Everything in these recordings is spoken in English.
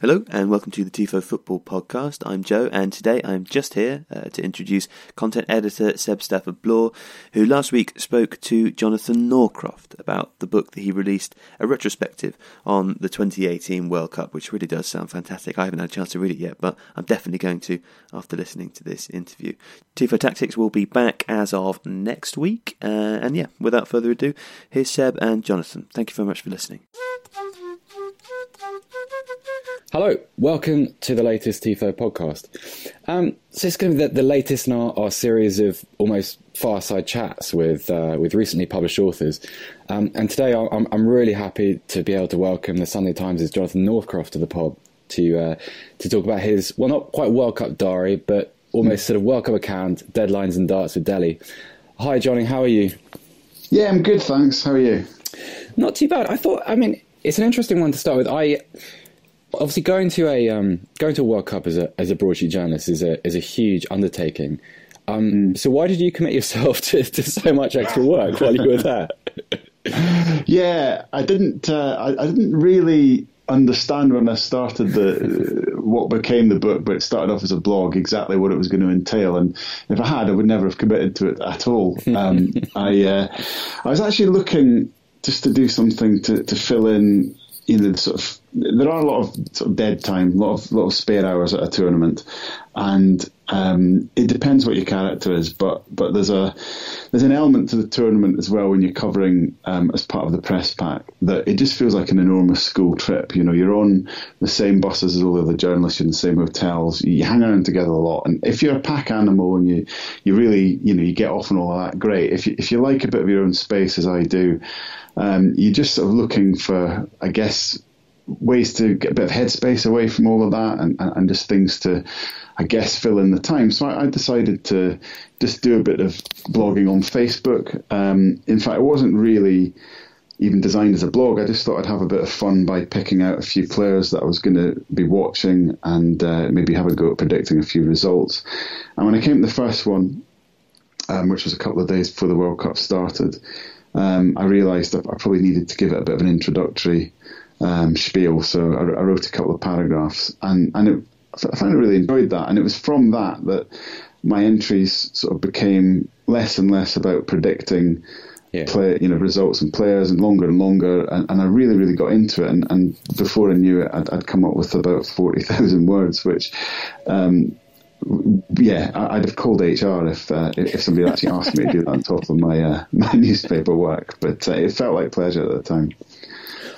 Hello and welcome to the TIFO Football Podcast. I'm Joe and today I'm just here uh, to introduce content editor Seb Stafford Bloor, who last week spoke to Jonathan Northcroft about the book that he released, a retrospective on the 2018 World Cup, which really does sound fantastic. I haven't had a chance to read it yet, but I'm definitely going to after listening to this interview. TIFO Tactics will be back as of next week. Uh, and yeah, without further ado, here's Seb and Jonathan. Thank you very much for listening. Hello, welcome to the latest TIFO podcast. Um, so it's going to be the, the latest in our, our, series of almost fireside chats with uh, with recently published authors. Um, and today I'm, I'm really happy to be able to welcome the Sunday Times' Jonathan Northcroft to the pod to uh, to talk about his well not quite World Cup diary, but almost sort of World Cup account, deadlines and darts with Dele. Hi, Johnny, how are you? Yeah, I'm good, thanks. How are you? Not too bad. I thought. I mean, it's an interesting one to start with. I obviously going to a um, going to a World Cup as a as a broadsheet journalist is a is a huge undertaking. Um, mm. So why did you commit yourself to, to so much extra work while you were there? yeah, I didn't. Uh, I, I, didn't really understand when I started the what became the book, but it started off as a blog exactly what it was going to entail. And if I had, I would never have committed to it at all. Um, I uh, I was actually looking just to do something to, to fill in you know, sort of there are a lot of sort of dead time, a lot of lot of spare hours at a tournament, and um, it depends what your character is. But but there's a there's an element to the tournament as well when you're covering um, as part of the press pack that it just feels like an enormous school trip. You know, you're on the same buses as all the other journalists, you're in the same hotels. You hang around together a lot, and if you're a pack animal and you you really you know you get off and all that, great. If you if you like a bit of your own space as I do. Um, you're just sort of looking for, I guess, ways to get a bit of headspace away from all of that and, and just things to, I guess, fill in the time. So I, I decided to just do a bit of blogging on Facebook. Um, in fact, it wasn't really even designed as a blog. I just thought I'd have a bit of fun by picking out a few players that I was going to be watching and uh, maybe have a go at predicting a few results. And when I came to the first one, um, which was a couple of days before the World Cup started, um, I realised I probably needed to give it a bit of an introductory um, spiel. So I, I, wrote a couple of paragraphs, and and it, I found I really enjoyed that. And it was from that that my entries sort of became less and less about predicting. Yeah. Play, you know, results and players, and longer and longer, and, and I really, really got into it. And, and before I knew it, I'd, I'd come up with about forty thousand words, which um, yeah, I'd have called HR if uh, if somebody actually asked me to do that on top of my uh, my newspaper work. But uh, it felt like pleasure at the time.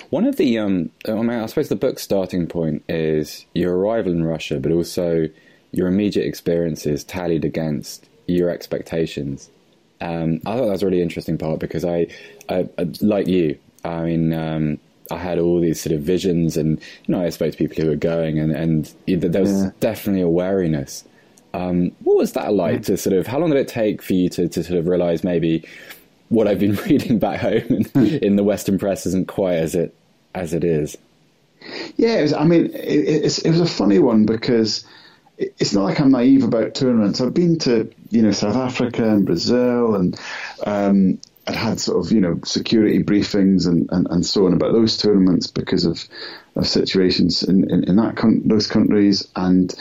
One of the, um, I mean, I suppose the book's starting point is your arrival in Russia, but also your immediate experiences tallied against your expectations. Um, I thought that was a really interesting part because I, I, I like you, I mean, um, I had all these sort of visions, and you know, I spoke to people who were going, and and there was yeah. definitely a wariness. Um, what was that like yeah. to sort of? How long did it take for you to, to sort of realize maybe what I've been reading back home in the Western press isn't quite as it as it is. Yeah, was, I mean, it, it was a funny one because it's not like I'm naive about tournaments. I've been to you know South Africa and Brazil, and um, I'd had sort of you know security briefings and, and, and so on about those tournaments because of, of situations in, in, in that con- those countries, and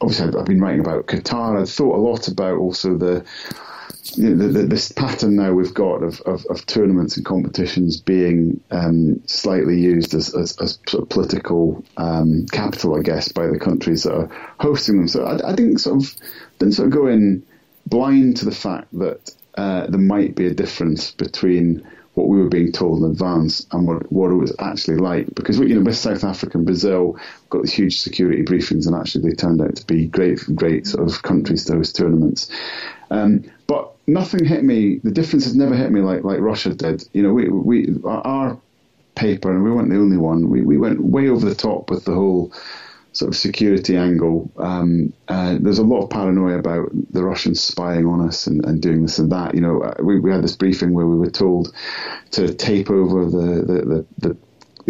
obviously I've, I've been writing about Qatar. I'd thought a lot about also the you know, the, the, this pattern now we've got of, of, of tournaments and competitions being um, slightly used as, as, as sort of political um, capital, I guess, by the countries that are hosting them. So I, I didn't sort of didn't sort of go in blind to the fact that uh, there might be a difference between what we were being told in advance and what, what it was actually like. Because you know, with South Africa and Brazil, got these huge security briefings, and actually they turned out to be great, great sort of countries to host tournaments. Um, but nothing hit me. The difference has never hit me like like Russia did. You know, we we our paper, and we weren't the only one. We we went way over the top with the whole sort of security angle. Um, uh, there's a lot of paranoia about the Russians spying on us and, and doing this and that. You know, uh, we, we had this briefing where we were told to tape over the the, the, the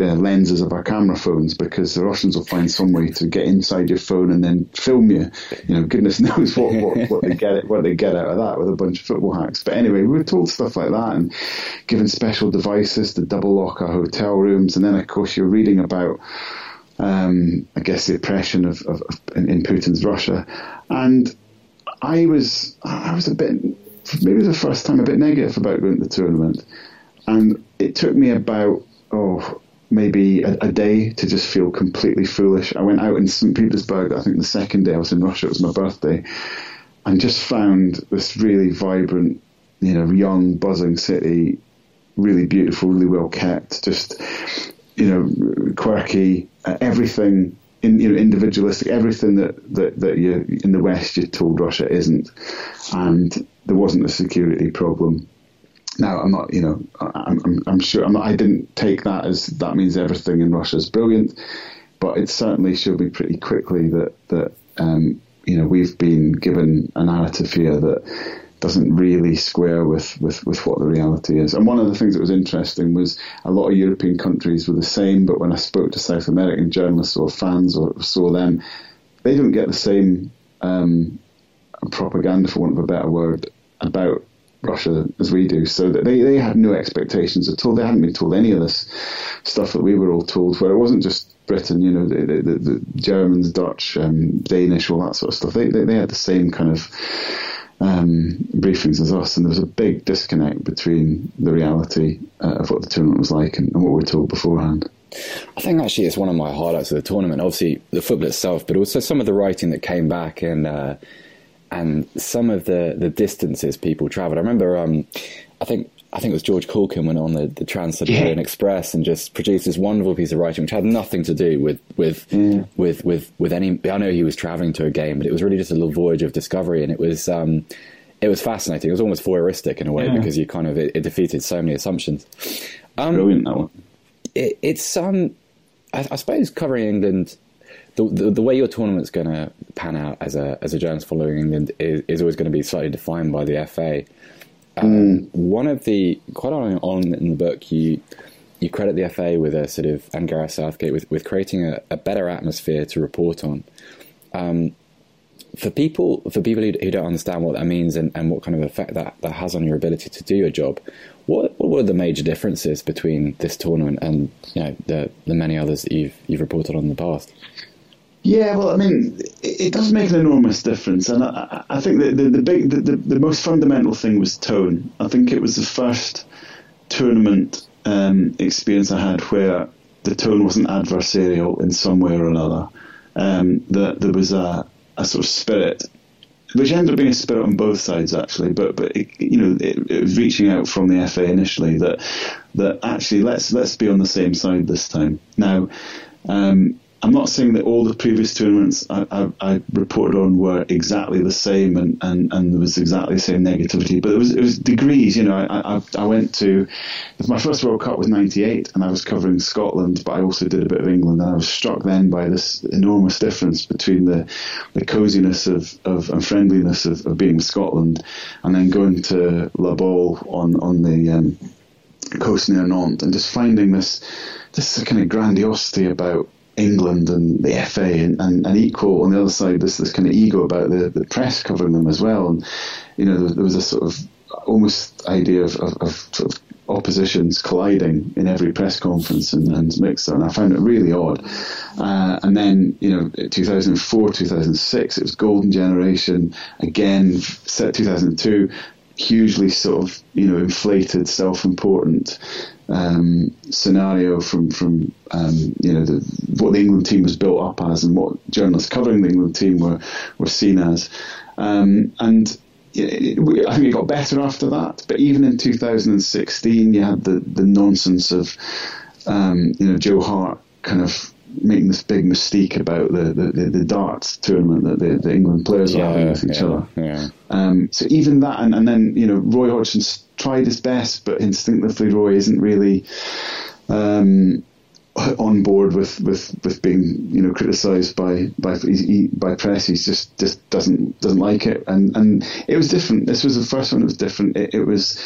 uh, lenses of our camera phones because the Russians will find some way to get inside your phone and then film you. You know, goodness knows what, what, what they get what they get out of that with a bunch of football hacks. But anyway, we were told stuff like that and given special devices to double lock our hotel rooms, and then of course you're reading about. Um, I guess the oppression of, of, of in, in Putin's Russia, and I was I was a bit maybe the first time a bit negative about going to the tournament, and it took me about oh maybe a, a, day to just feel completely foolish. I went out in St. Petersburg, I think the second day I was in Russia, it was my birthday, and just found this really vibrant, you know, young, buzzing city, really beautiful, really well kept, just, you know, quirky, uh, everything. In, you know, individualistic, everything that, that, that you in the West you're told Russia isn't, and there wasn't a security problem now, I'm not, you know, I'm, I'm, I'm sure I'm not, I didn't take that as that means everything in Russia is brilliant, but it certainly showed me pretty quickly that that um, you know we've been given a narrative here that doesn't really square with, with, with what the reality is. And one of the things that was interesting was a lot of European countries were the same, but when I spoke to South American journalists or fans or saw them, they didn't get the same um, propaganda, for want of a better word, about Russia as we do. So that they, they had no expectations at all. They hadn't been told any of this stuff that we were all told, where it wasn't just Britain, you know, the, the, the Germans, Dutch, um, Danish, all that sort of stuff. They, they, they had the same kind of um, briefings as us, and there was a big disconnect between the reality uh, of what the tournament was like and, and what we were told beforehand. I think actually it's one of my highlights of the tournament. Obviously, the football itself, but also some of the writing that came back and uh, and some of the, the distances people travelled. I remember, um, I think I think it was George Caulkin went on the, the Trans-Siberian yeah. Express and just produced this wonderful piece of writing which had nothing to do with with mm. with, with with any. I know he was travelling to a game, but it was really just a little voyage of discovery, and it was. Um, it was fascinating. It was almost voyeuristic in a way yeah. because you kind of it, it, defeated so many assumptions. Um, Brilliant that one. It, it's um, I, I suppose covering England the, the, the way your tournament's going to pan out as a as a journalist following England is, is always going to be slightly defined by the FA. Um, mm. One of the quite on, on in the book, you you credit the FA with a sort of and Gareth Southgate with with creating a, a better atmosphere to report on. Um, for people for people who, who, don't understand what that means and, and what kind of effect that, that has on your ability to do your job, what what were the major differences between this tournament and you know the the many others that you've you've reported on in the past? Yeah, well, I mean, it, it does make an enormous difference, and I, I think the, the, the big, the, the, the, most fundamental thing was tone. I think it was the first tournament um, experience I had where the tone wasn't adversarial in some way or another. Um, that there was a, a sort of spirit, which ended up being a spirit on both sides actually. But but it, you know, it, it was reaching out from the FA initially that that actually let's let's be on the same side this time. Now. Um, I'm not saying that all the previous tournaments I, I, I, reported on were exactly the same and, and, and there was exactly the same negativity, but it was it was degrees. You know, I, I, I went to my first World Cup was '98, and I was covering Scotland, but I also did a bit of England, and I was struck then by this enormous difference between the the coziness of, of and friendliness of, of being Scotland, and then going to La Baule on on the um, coast near Nantes, and just finding this this kind of grandiosity about England and the FA and, and, and, equal on the other side this this kind of ego about the, the press covering them as well. And you know there, there was a sort of almost idea of, of, of, sort of oppositions colliding in every press conference and, and mixer. And I found it really odd. Uh, and then you know 2004 2006 it was golden generation. Again set 2002 hugely sort of you know inflated self-important um, scenario from from um, you know the, what the England team was built up as and what journalists covering the England team were were seen as, um, and I think it got better after that. But even in 2016, you had the the nonsense of um, you know Joe Hart kind of making this big mystique about the, the, the darts tournament that the, the England players yeah, are having with each yeah, other. Yeah. Um, so even that, and, and then you know Roy Hodgson tried his best, but instinctively Roy isn't really um, on board with, with, with being you know criticised by by by press. He just just doesn't doesn't like it, and and it was different. This was the first one. It was different. It, it was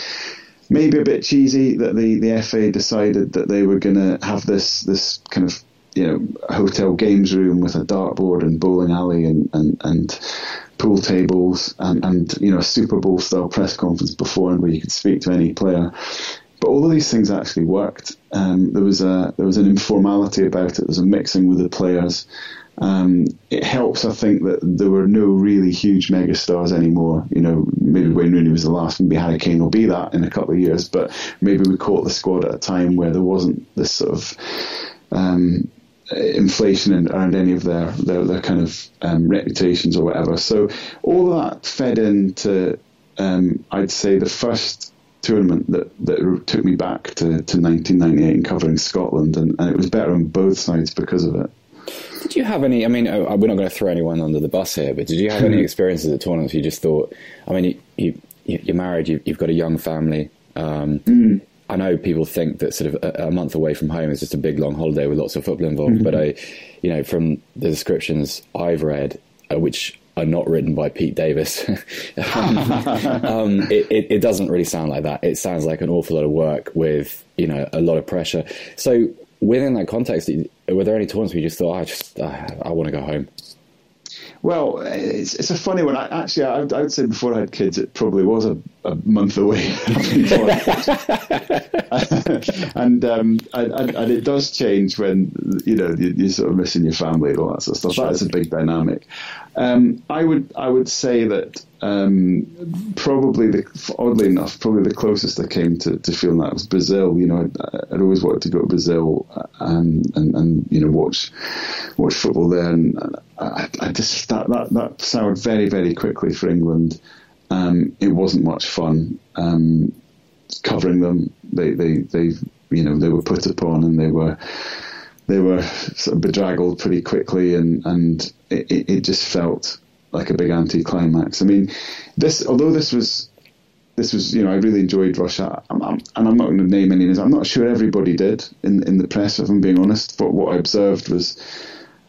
maybe a bit cheesy that the, the FA decided that they were going to have this this kind of you know a hotel games room with a dartboard and bowling alley and and, and pool tables and, and you know a Super Bowl style press conference before where you could speak to any player. But all of these things actually worked. Um, there was a there was an informality about it. There was a mixing with the players. Um, it helps, I think, that there were no really huge megastars anymore. You know, maybe Wayne Rooney was the last, maybe Harry Kane will be that in a couple of years, but maybe we caught the squad at a time where there wasn't this sort of um, inflation and around any of their, their, their kind of um, reputations or whatever. So all that fed into, um, I'd say, the first tournament that, that took me back to, to 1998 and covering Scotland, and, and it was better on both sides because of it. Did you have any? I mean, uh, we're not going to throw anyone under the bus here, but did you have any experiences at tournaments? You just thought, I mean, you, you are married, you, have got a young family. Um, mm. I know people think that sort of a, a, month away from home is just a big long holiday with lots of football involved, mm-hmm. but I, you know, from the descriptions I've read, uh, which are not written by Pete Davies. um, um, it, it, it, doesn't really sound like that. It sounds like an awful lot of work with you know a lot of pressure. So within that context, were there any tournaments where you just thought, I just I, I want to go home? Well, it's, it's a funny one. I, actually, I, I, would say before I had kids, it probably was a, a month away. and, um, and, and, it does change when you know you, are sort of missing your family and all that sort of stuff. Sure. That is a big dynamic. Um, I would I would say that um, probably the oddly enough, probably the closest I came to, to feeling that was Brazil. You know, I'd, I'd always wanted to go to Brazil and, and, and you know watch watch football there, and I, I just that, that that soured very very quickly for England. Um, it wasn't much fun um, covering them. They they they you know they were put upon and they were they were sort of bedraggled pretty quickly, and and it, it just felt like a big anti-climax. I mean, this although this was this was you know I really enjoyed Russia, I'm, I'm, and I'm not going to name any names. I'm not sure everybody did in in the press, if I'm being honest. But what I observed was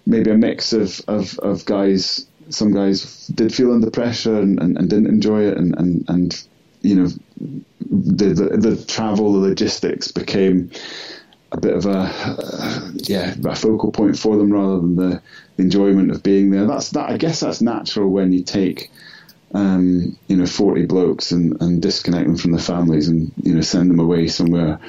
maybe a mix of of, of guys. Some guys did feel under pressure and, and, and didn't enjoy it, and, and, and you know the, the the travel, the logistics became a bit of a uh, yeah a focal point for them rather than the, enjoyment of being there. That's that. I guess that's natural when you take um, you know forty blokes and, and disconnect them from their families and you know send them away somewhere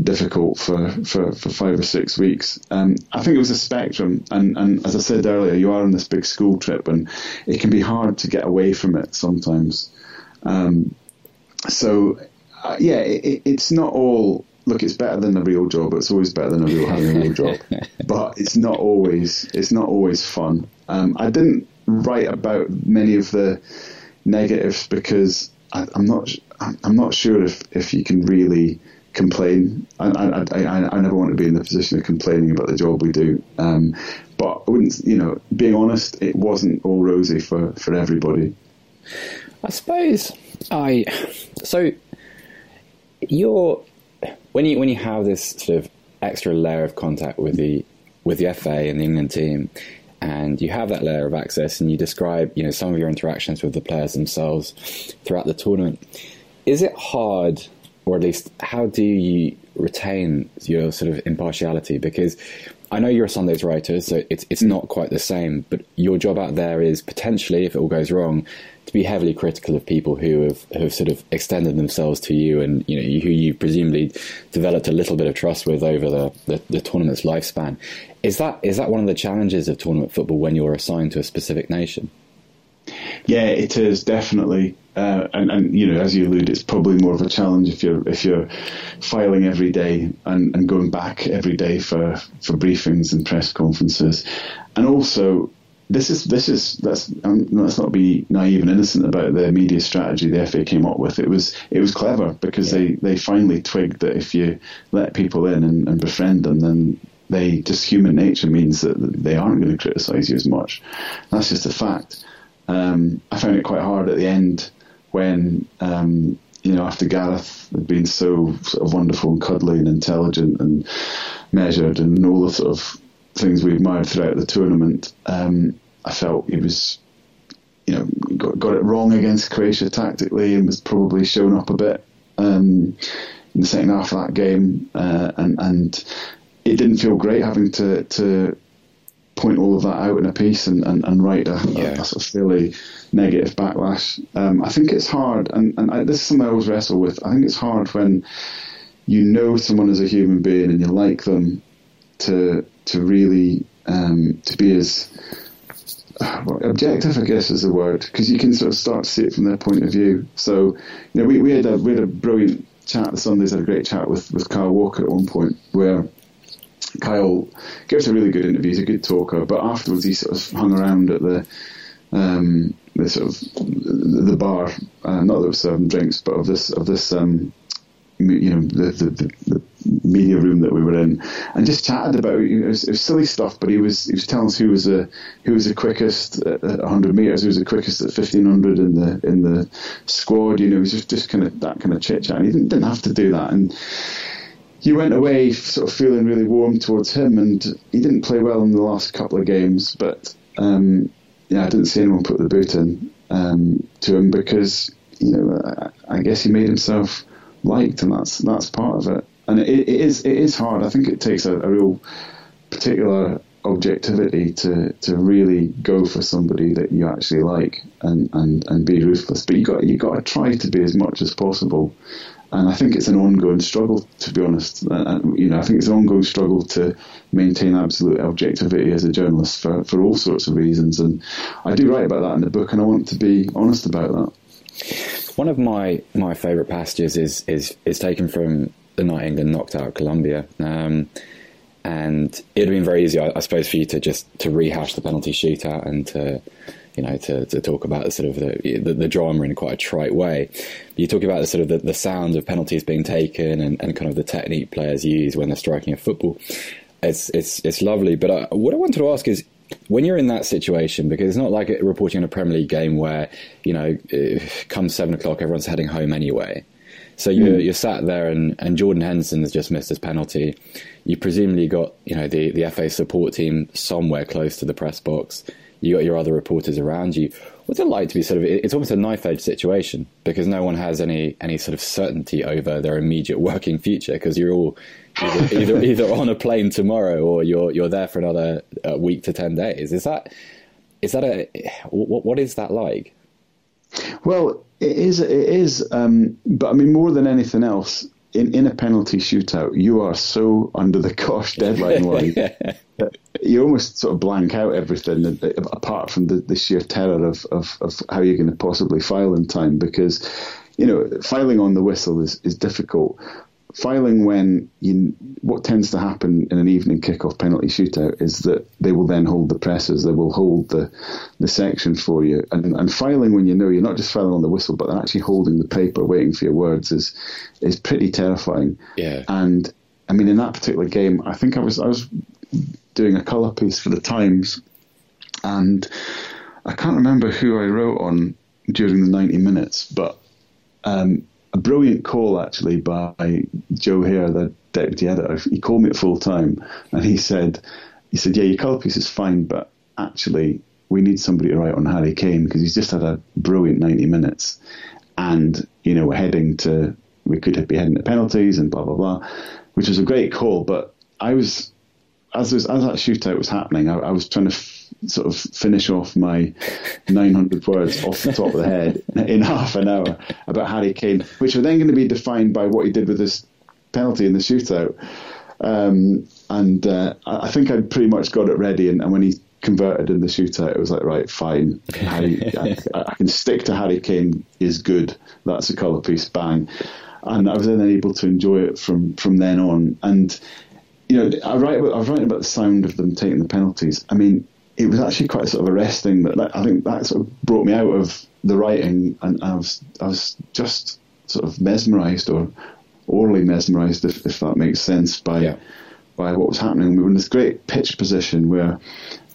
difficult for, for, for five or six weeks. Um, I think it was a spectrum, and, and as I said earlier, you are on this big school trip, and it can be hard to get away from it sometimes. Um, so, uh, yeah, it, it's not all look, it's better than a real job. It's always better than a real having a real job, but it's not always it's not always fun. Um, I didn't write about many of the negatives because I, am not I'm not sure if, if you can really complain. I, I, I, I, never want to be in the position of complaining about the job we do. Um, but I wouldn't, you know, being honest, it wasn't all rosy for, for everybody. I suppose I so you're when you when you have this sort of extra layer of contact with the with the FA and the England team, and you have that layer of access, and you describe you know some of your interactions with the players themselves throughout the tournament. Is it hard, or at least how do you retain your sort of impartiality? Because I know you're a Sundays writer, so it's it's mm. not quite the same. But your job out there is potentially, if it all goes wrong, to be heavily critical of people who have, have sort of extended themselves to you and you know who you presumably developed a little bit of trust with over the, the, the tournament's lifespan. Is that is that one of the challenges of tournament football when you're assigned to a specific nation? Yeah, it is definitely, uh, and, and you know, as you allude, it's probably more of a challenge if you're if you're filing every day and, and going back every day for for briefings and press conferences, and also this is this is let's um, let's not be naive and innocent about the media strategy the FA came up with. It was it was clever because yeah. they, they finally twigged that if you let people in and, and befriend them, then they just human nature means that they aren't going to criticise you as much. That's just a fact. Um, I found it quite hard at the end when um, you know after Gareth had been so sort of wonderful and cuddly and intelligent and measured and all the sort of things we admired throughout the tournament. Um, I felt he was, you know, got, got, it wrong against Croatia tactically and was probably shown up a bit um, in the second half of that game, uh, and and it didn't feel great having to to point all of that out in a piece and, and, and write a, yeah. a, a, sort of fairly negative backlash. Um, I think it's hard, and, and I, this is something I always wrestle with. I think it's hard when you know someone as a human being and you like them to to really um, to be as well, objective, I guess is the word, because you can sort of start to see it from their point of view. So, you know, we, we had a we had a brilliant chat. The Sundays had a great chat with with Kyle Walker at one point where Kyle gives a really good interview. He's a good talker, but afterwards he sort of hung around at the um, the sort of the bar, uh, not that was serving drinks, but of this of this um, you know the, the, the, media room that we were in, and just chatted about you know, it, was, it was silly stuff. But he was he was telling us who was a who was the quickest at 100 meters, who was the quickest at 1500 in the in the squad. You know, it was just just kind of that kind of chit chat. He didn't didn't have to do that, and you went away sort of feeling really warm towards him, and he didn't play well in the last couple of games, but. Um, yeah, I didn't see anyone put the boot in um, to him because you know I, I guess he made himself liked, and that's that's part of it. And it, it is it is hard. I think it takes a, a real particular objectivity to, to really go for somebody that you actually like and, and, and be ruthless. But you got you got to try to be as much as possible. And I think it's an ongoing struggle, to be honest. And, you know, I think it's an ongoing struggle to maintain absolute objectivity as a journalist for, for all sorts of reasons. And I do write about that in the book, and I want to be honest about that. One of my, my favourite passages is, is is taken from the night England knocked out Colombia. Um, and it'd have been very easy, I, I, suppose, for you to just to rehash the penalty shootout and to, you know, to, to talk about the sort of the, the, the drama in quite a trite way. But you talk about the sort of the, the sound of penalties being taken and, and kind of the technique players use when they're striking a football. It's it's it's lovely. But I, uh, what I wanted to ask is, when you're in that situation, because it's not like reporting on a Premier League game where, you know, come seven o'clock, everyone's heading home anyway. So you're, mm. you're sat there, and, and Jordan Henderson has just missed his penalty. You presumably got, you know, the, the FA support team somewhere close to the press box. You got your other reporters around you. What's it like to be sort of? It's almost a knife edge situation because no one has any any sort of certainty over their immediate working future because you're all either, either, either on a plane tomorrow or you're you're there for another uh, week to ten days. Is that is that a what what is that like? Well, it is. It is. Um, but I mean, more than anything else, in, in a penalty shootout, you are so under the cosh deadline line that you almost sort of blank out everything uh, apart from the, the sheer terror of, of, of how you're going to possibly file in time because you know filing on the whistle is, is difficult filing when you what tends to happen in an evening kickoff penalty shootout is that they will then hold the presses, they will hold the the section for you, and, and filing when you know you're not just filing on the whistle, but they're actually holding the paper, waiting for your words is is pretty terrifying. Yeah, and I mean in that particular game, I think I was I was doing a colour piece for the Times, and I can't remember who I wrote on during the 90 minutes, but um, a brilliant call actually by Joe Hare, the deputy editor. He called me at full time and he said, he said, yeah, your colour piece is fine, but actually we need somebody to write on Harry Kane because he's just had a brilliant 90 minutes and, you know, we're heading to, we could be heading to penalties and blah, blah, blah, which was a great call. But I was, as, was, as that shootout was happening, I, I was trying to sort of finish off my 900 words off the top of the head in half an hour about Harry Kane, which were then going to be defined by what he did with this penalty in the shootout. Um, and uh, I think I'd pretty much got it ready. And, and, when he converted in the shootout, it was like, right, fine. Harry, I, I, can stick to Harry Kane is good. That's a colour piece, bang. And I was then able to enjoy it from, from then on. And you know, I write I was writing about the sound of them taking the penalties. I mean, it was actually quite sort of arresting. But that, I think that sort of brought me out of the writing, and I was I was just sort of mesmerised or orally mesmerised, if, if that makes sense, by yeah. by what was happening. We were in this great pitch position where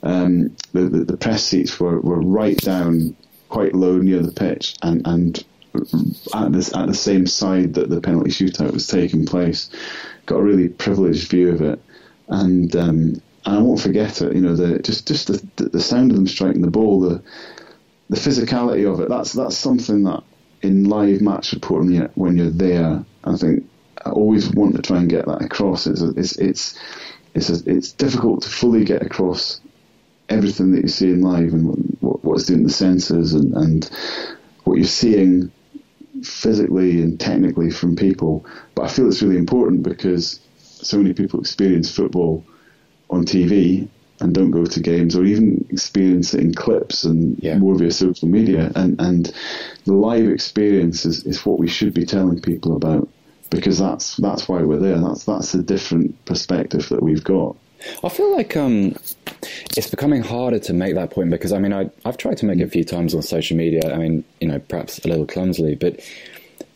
um, the, the, the press seats were, were right down, quite low near the pitch, and and at this at the same side that the penalty shootout was taking place. Got a really privileged view of it and um, and I won't forget it. You know, the just just the the sound of them striking the ball, the the physicality of it. That's that's something that in live match reporting when you're there, I think I always want to try and get that across. It's it's it's it's, a, it's difficult to fully get across everything that you see in live and what, what's doing the senses and, and what you're seeing physically and technically from people. But I feel it's really important because so many people experience football on TV and don't go to games or even experience it in clips and yeah. more via social media. And, and the live experience is, is what we should be telling people about because that's that's why we're there. That's that's a different perspective that we've got. I feel like um, it's becoming harder to make that point because I mean I I've tried to make it a few times on social media. I mean you know perhaps a little clumsily, but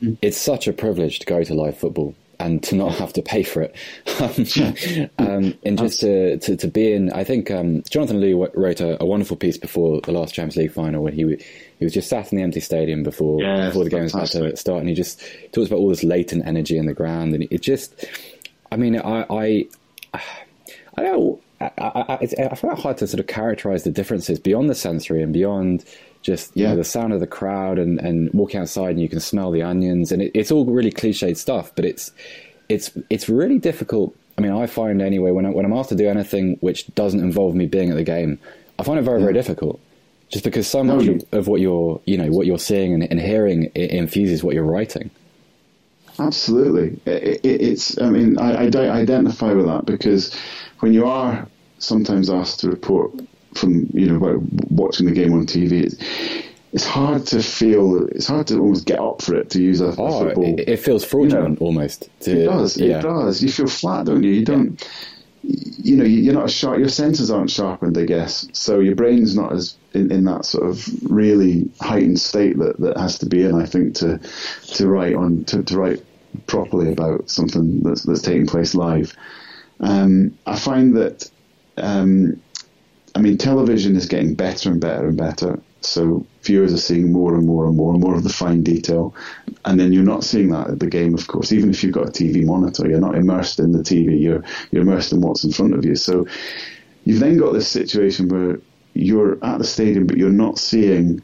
mm. it's such a privilege to go to live football and to not have to pay for it. um, um and just to, to, to, be in, I think um, Jonathan Liew wrote a, a, wonderful piece before the last Champions League final when he he was just sat in the empty stadium before before the game was about to start, and he just talks about all this latent energy in the ground, and it just, I mean, I I, I don't. I, I, I, find it hard to sort of characterize the differences beyond the sensory and beyond just yeah. know, the sound of the crowd and, and walking outside and you can smell the onions and it, it's all really cliched stuff, but it's it's it's really difficult. I mean, I find anyway when I, when I'm asked to do anything which doesn't involve me being at the game, I find it very yeah. very difficult. Just because so much no, of what you're you know what you're seeing and, and hearing infuses what you're writing. Absolutely, it, it, it's. I mean, I, I identify with that because when you are sometimes asked to report from you know watching the game on TV. It's, it's hard to feel. It's hard to almost get up for it to use a, oh, football. It, it feels fraudulent you know, almost. To, it does. Yeah. It does. You feel flat, don't you? You don't. Yeah. You know, you're not as sharp. Your senses aren't sharpened, I guess. So your brain's not as in, in that sort of really heightened state that, that has to be in. I think to to write on to, to write properly about something that's that's taking place live. Um, I find that um, I mean, television is getting better and better and better. So viewers are seeing more and more and more and more of the fine detail. And then you're not seeing that at the game, of course. Even if you've got a TV monitor, you're not immersed in the TV. You're you're immersed in what's in front of you. So you've then got this situation where you're at the stadium, but you're not seeing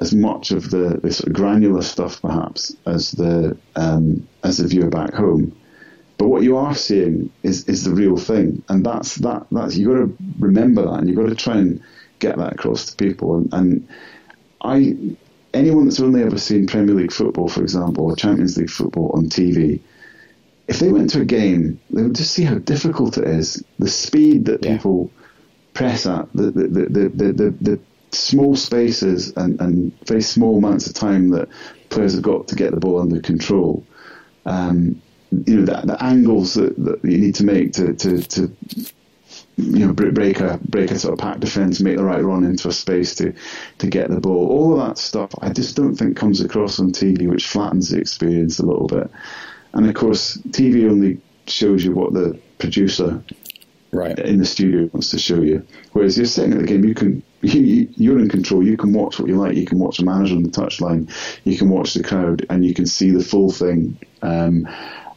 as much of the, the sort of granular stuff, perhaps, as the um, as the viewer back home. But what you are seeing is, is the real thing, and that's that. That's you got to remember that, and you've got to try and get that across to people. And, and I, anyone that's only ever seen Premier League football, for example, or Champions League football on TV, if they went to a game, they would just see how difficult it is. The speed that yeah. people press at, the the, the, the, the, the small spaces and, and very small amounts of time that players have got to get the ball under control. Um, you know, the, the angles that, that you need to make to, to, to you know, break a break a sort of pack defence, make the right run into a space to to get the ball. All of that stuff, I just don't think comes across on TV, which flattens the experience a little bit. And of course, TV only shows you what the producer right. in the studio wants to show you. Whereas you're sitting at the game, you can you, you're in control. You can watch what you like. You can watch the manager on the touchline. You can watch the crowd, and you can see the full thing. Um,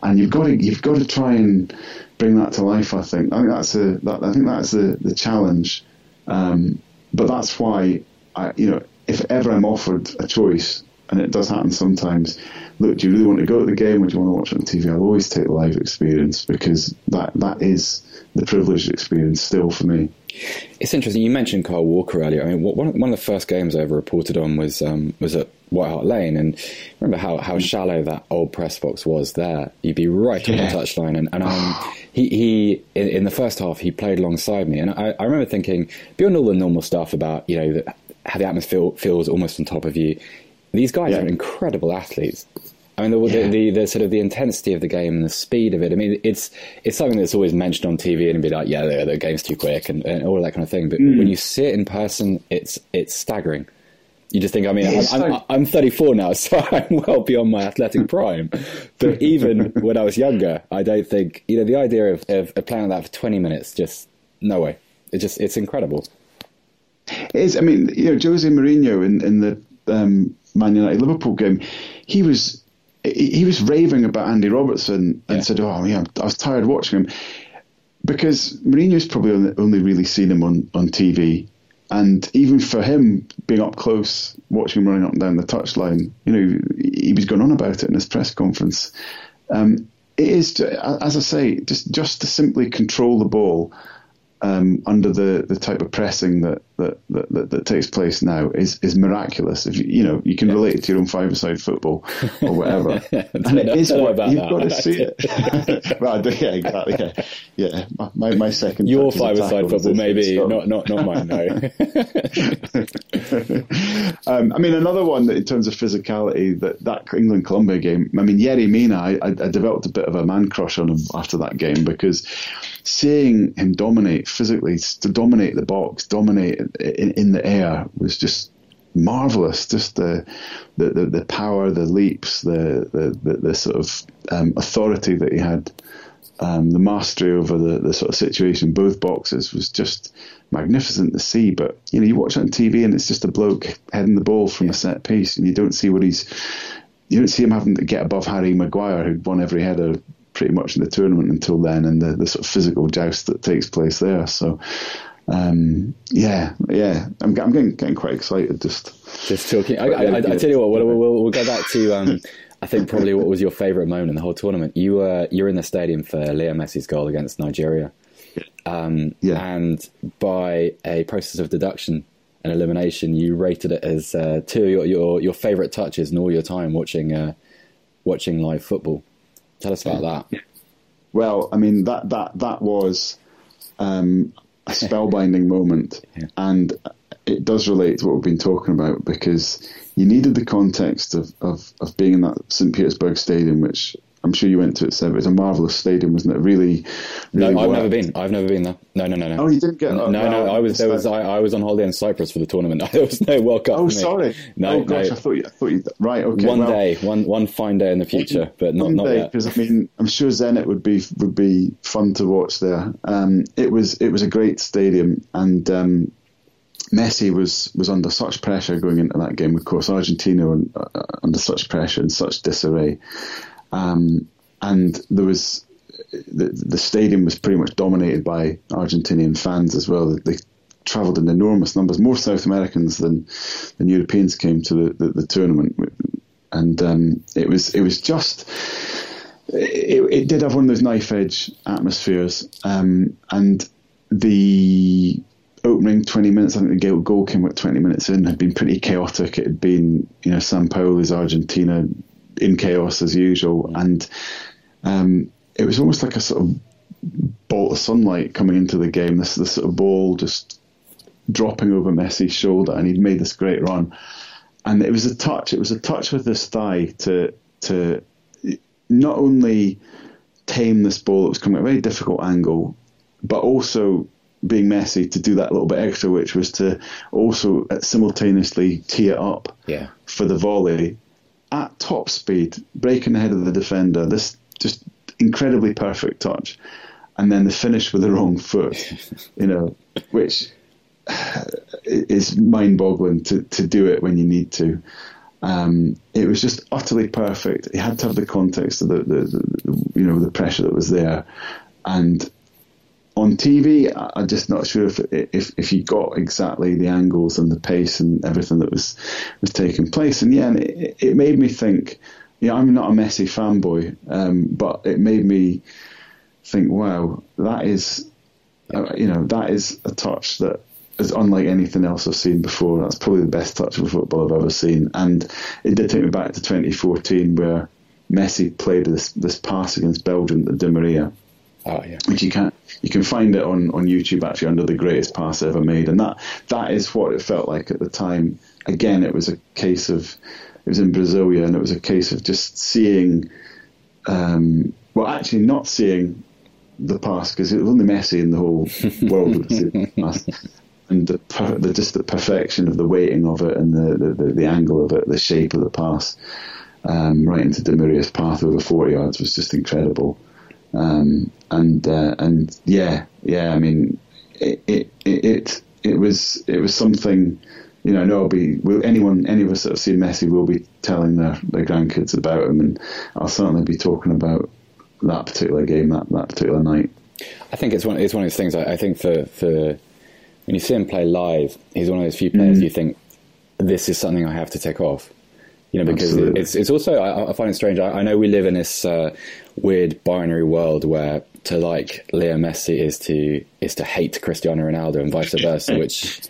and you've got to you've got to try and bring that to life. I think I think that's a that, I think that's the the challenge. Um, but that's why I you know if ever I'm offered a choice, and it does happen sometimes. Look, do you really want to go to the game or do you want to watch it on TV? I'll always take the live experience because that that is the privileged experience still for me. It's interesting. You mentioned Kyle Walker earlier. I mean, one of the first games I ever reported on was um, was at White Hart Lane, and remember how, how shallow that old press box was there. You'd be right yeah. on the touchline, and, and um, he he in, in, the first half he played alongside me, and I, I remember thinking beyond all the normal stuff about you know the, how the atmosphere feels almost on top of you. These guys yeah. are incredible athletes. I mean, the, yeah. the, the, the, sort of the intensity of the game and the speed of it. I mean, it's it's something that's always mentioned on TV and be like, yeah, the, the game's too quick and, and, all that kind of thing. But mm. when you see it in person, it's it's staggering. You just think, I mean, I'm, I'm, I'm, 34 now, so I'm well beyond my athletic prime. But even when I was younger, I don't think, you know, the idea of, of, of playing that for 20 minutes, just no way. It just, it's incredible. It is. I mean, you know, Jose Mourinho in, in the um, Man United Liverpool game, he was he was raving about Andy Robertson and yeah. said, "Oh, yeah, I was tired watching him." because Mourinho's probably only, only really seen him on, on TV. And even for him, being up close, watching him running up and down the touchline, you know, he was going on about it in his press conference. Um, it is, as I say, just just to simply control the ball um, under the, the type of pressing that that, that, that, that takes place now is, is miraculous. If you, you know you can relate it to your own five-a-side football or whatever, and it is what you've that. got to see it. well, yeah, exactly. Yeah, yeah. My, my second your five-a-side football, maybe not not not mine. No. um, I mean, another one that in terms of physicality, that that England Colombia game. I mean, Yerry Mina, I, I developed a bit of a man crush on him after that game because seeing him dominate physically, to dominate the box, dominate in, in the air was just marvelous. Just the the, the, the power, the leaps, the the, the, the sort of um, authority that he had, um, the mastery over the, the sort of situation. Both boxes was just magnificent to see. But you know, you watch it on TV and it's just a bloke heading the ball from a set piece, and you don't see what he's. You don't see him having to get above Harry Maguire, who'd won every header pretty much in the tournament until then, and the, the sort of physical joust that takes place there. So, um, yeah, yeah, I'm, I'm getting, getting quite excited just just talking. I, I, I, I, tell you what, we'll, we'll, we'll go back to. Um, I think probably what was your favourite moment in the whole tournament? You were you're in the stadium for Leo Messi's goal against Nigeria, um, yeah. and by a process of deduction and elimination, you rated it as uh, two of your, your, your favourite touches in all your time watching uh, watching live football. Tell us about that. Well, I mean that that that was um, a spellbinding moment, yeah. and it does relate to what we've been talking about because you needed the context of, of, of being in that St. Petersburg stadium, which I'm sure you went to it, Seb. It was a marvelous stadium, wasn't it? Really, really no, I've never been. I've never been there. No, no, no, no. Oh, you didn't get? No, no, no I was there. Was I, I was on holiday in Cyprus for the tournament. there was no World Cup. Oh, sorry. No, oh gosh, no. I thought you. I thought you. Right. Okay. One well, day, one one fine day in the future, but not not day, yet. Because I mean, I'm sure Zenit would be would be fun to watch there. Um, it was it was a great stadium, and um, Messi was was under such pressure going into that game. Of course, Argentina were uh, under such pressure and such disarray. Um, and there was the, the stadium was pretty much dominated by Argentinian fans as well. They travelled in enormous numbers. More South Americans than than Europeans came to the, the, the tournament, and um, it was it was just. It, it, did have one of those knife edge atmospheres, um, and the opening 20 minutes, I think the goal came with 20 minutes in, had been pretty chaotic. It had been, you know, Sampaoli's Argentina in chaos as usual, and um, it was almost like a sort of bolt of sunlight coming into the game. This this sort of ball just dropping over Messi's shoulder, and he'd made this great run. And it was a touch. It was a touch with his thigh to to not only tame this ball that was coming at a very difficult angle, but also being Messi to do that little bit extra, which was to also simultaneously tee it up yeah. for the volley at top speed, breaking ahead of the defender. This just incredibly perfect touch, and then the finish with the wrong foot, you know, which is mind-boggling to to do it when you need to. Um, it was just utterly perfect. He had to have the context of the, the, the, you know the pressure that was there, and on TV, I'm just not sure if if if he got exactly the angles and the pace and everything that was was taking place. And yeah, and it, it made me think. Yeah, I'm not a Messi fanboy, um, but it made me think, wow, that is, uh, you know, that is a touch that is unlike anything else I've seen before. That's probably the best touch of football I've ever seen. And it did take me back to 2014 where Messi played this this pass against Belgium to Di Maria Oh, yeah. Which you can you can find it on, on YouTube actually under the greatest pass ever made, and that that is what it felt like at the time. Again, it was a case of it was in Brasilia, and it was a case of just seeing, um, well, actually not seeing the pass because it was only Messi in the whole world the pass, and the, the, just the perfection of the weighting of it and the, the, the angle of it, the shape of the pass, um, right into Di path over 40 yards was just incredible. Um, and uh, and yeah, yeah. I mean, it, it it it was it was something. You know, I know I'll be. Will anyone, any of us that have seen Messi, will be telling their, their grandkids about him, and I'll certainly be talking about that particular game, that that particular night. I think it's one. It's one of those things. I, I think for for when you see him play live, he's one of those few players Mm. you think this is something I have to take off. You know, because Absolutely. it's it's also I, I find it strange. I, I know we live in this uh, weird binary world where to like Leo Messi is to is to hate Cristiano Ronaldo and vice versa, which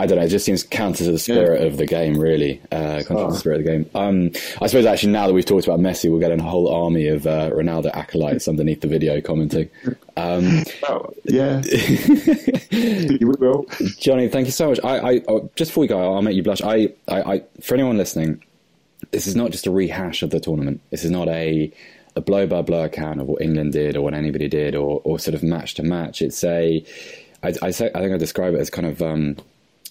I don't know. It just seems counter to the spirit of the game, really. Uh, counter to Oh. the spirit of the game. Um, I suppose actually now that we've talked about Messi, we'll get a whole army of uh, Ronaldo acolytes underneath the video commenting. Um, Oh, yeah, you will. Johnny, thank you so much. I, I oh, just before we go, I'll make you blush. I, I, I, for anyone listening, this is not just a rehash of the tournament. This is not a a blow by blow account of what England did or what anybody did or, or sort of match to match. It's a, I, I say, I think I describe it as kind of, um,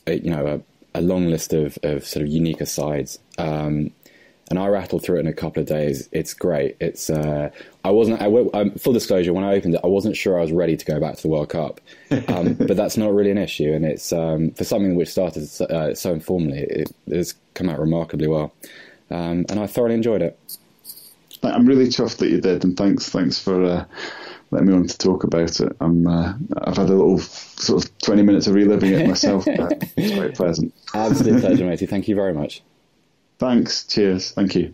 a, you know, a, a long list of, of sort of unique asides. Um, and I rattled through it in a couple of days. It's great. It's uh, I wasn't. I, um, full disclosure, when I opened it, I wasn't sure I was ready to go back to the World Cup, um, but that's not really an issue. And it's um, for something which started so, uh, so informally, it, it's come out remarkably well, um, and I thoroughly enjoyed it. I'm really chuffed that you did, and thanks, thanks for uh, letting me on to talk about it. I'm, uh, I've had a little sort of 20 minutes of reliving it myself. but it's quite pleasant. Absolute pleasure, matey. Thank you very much. Thanks. Cheers. Thank you.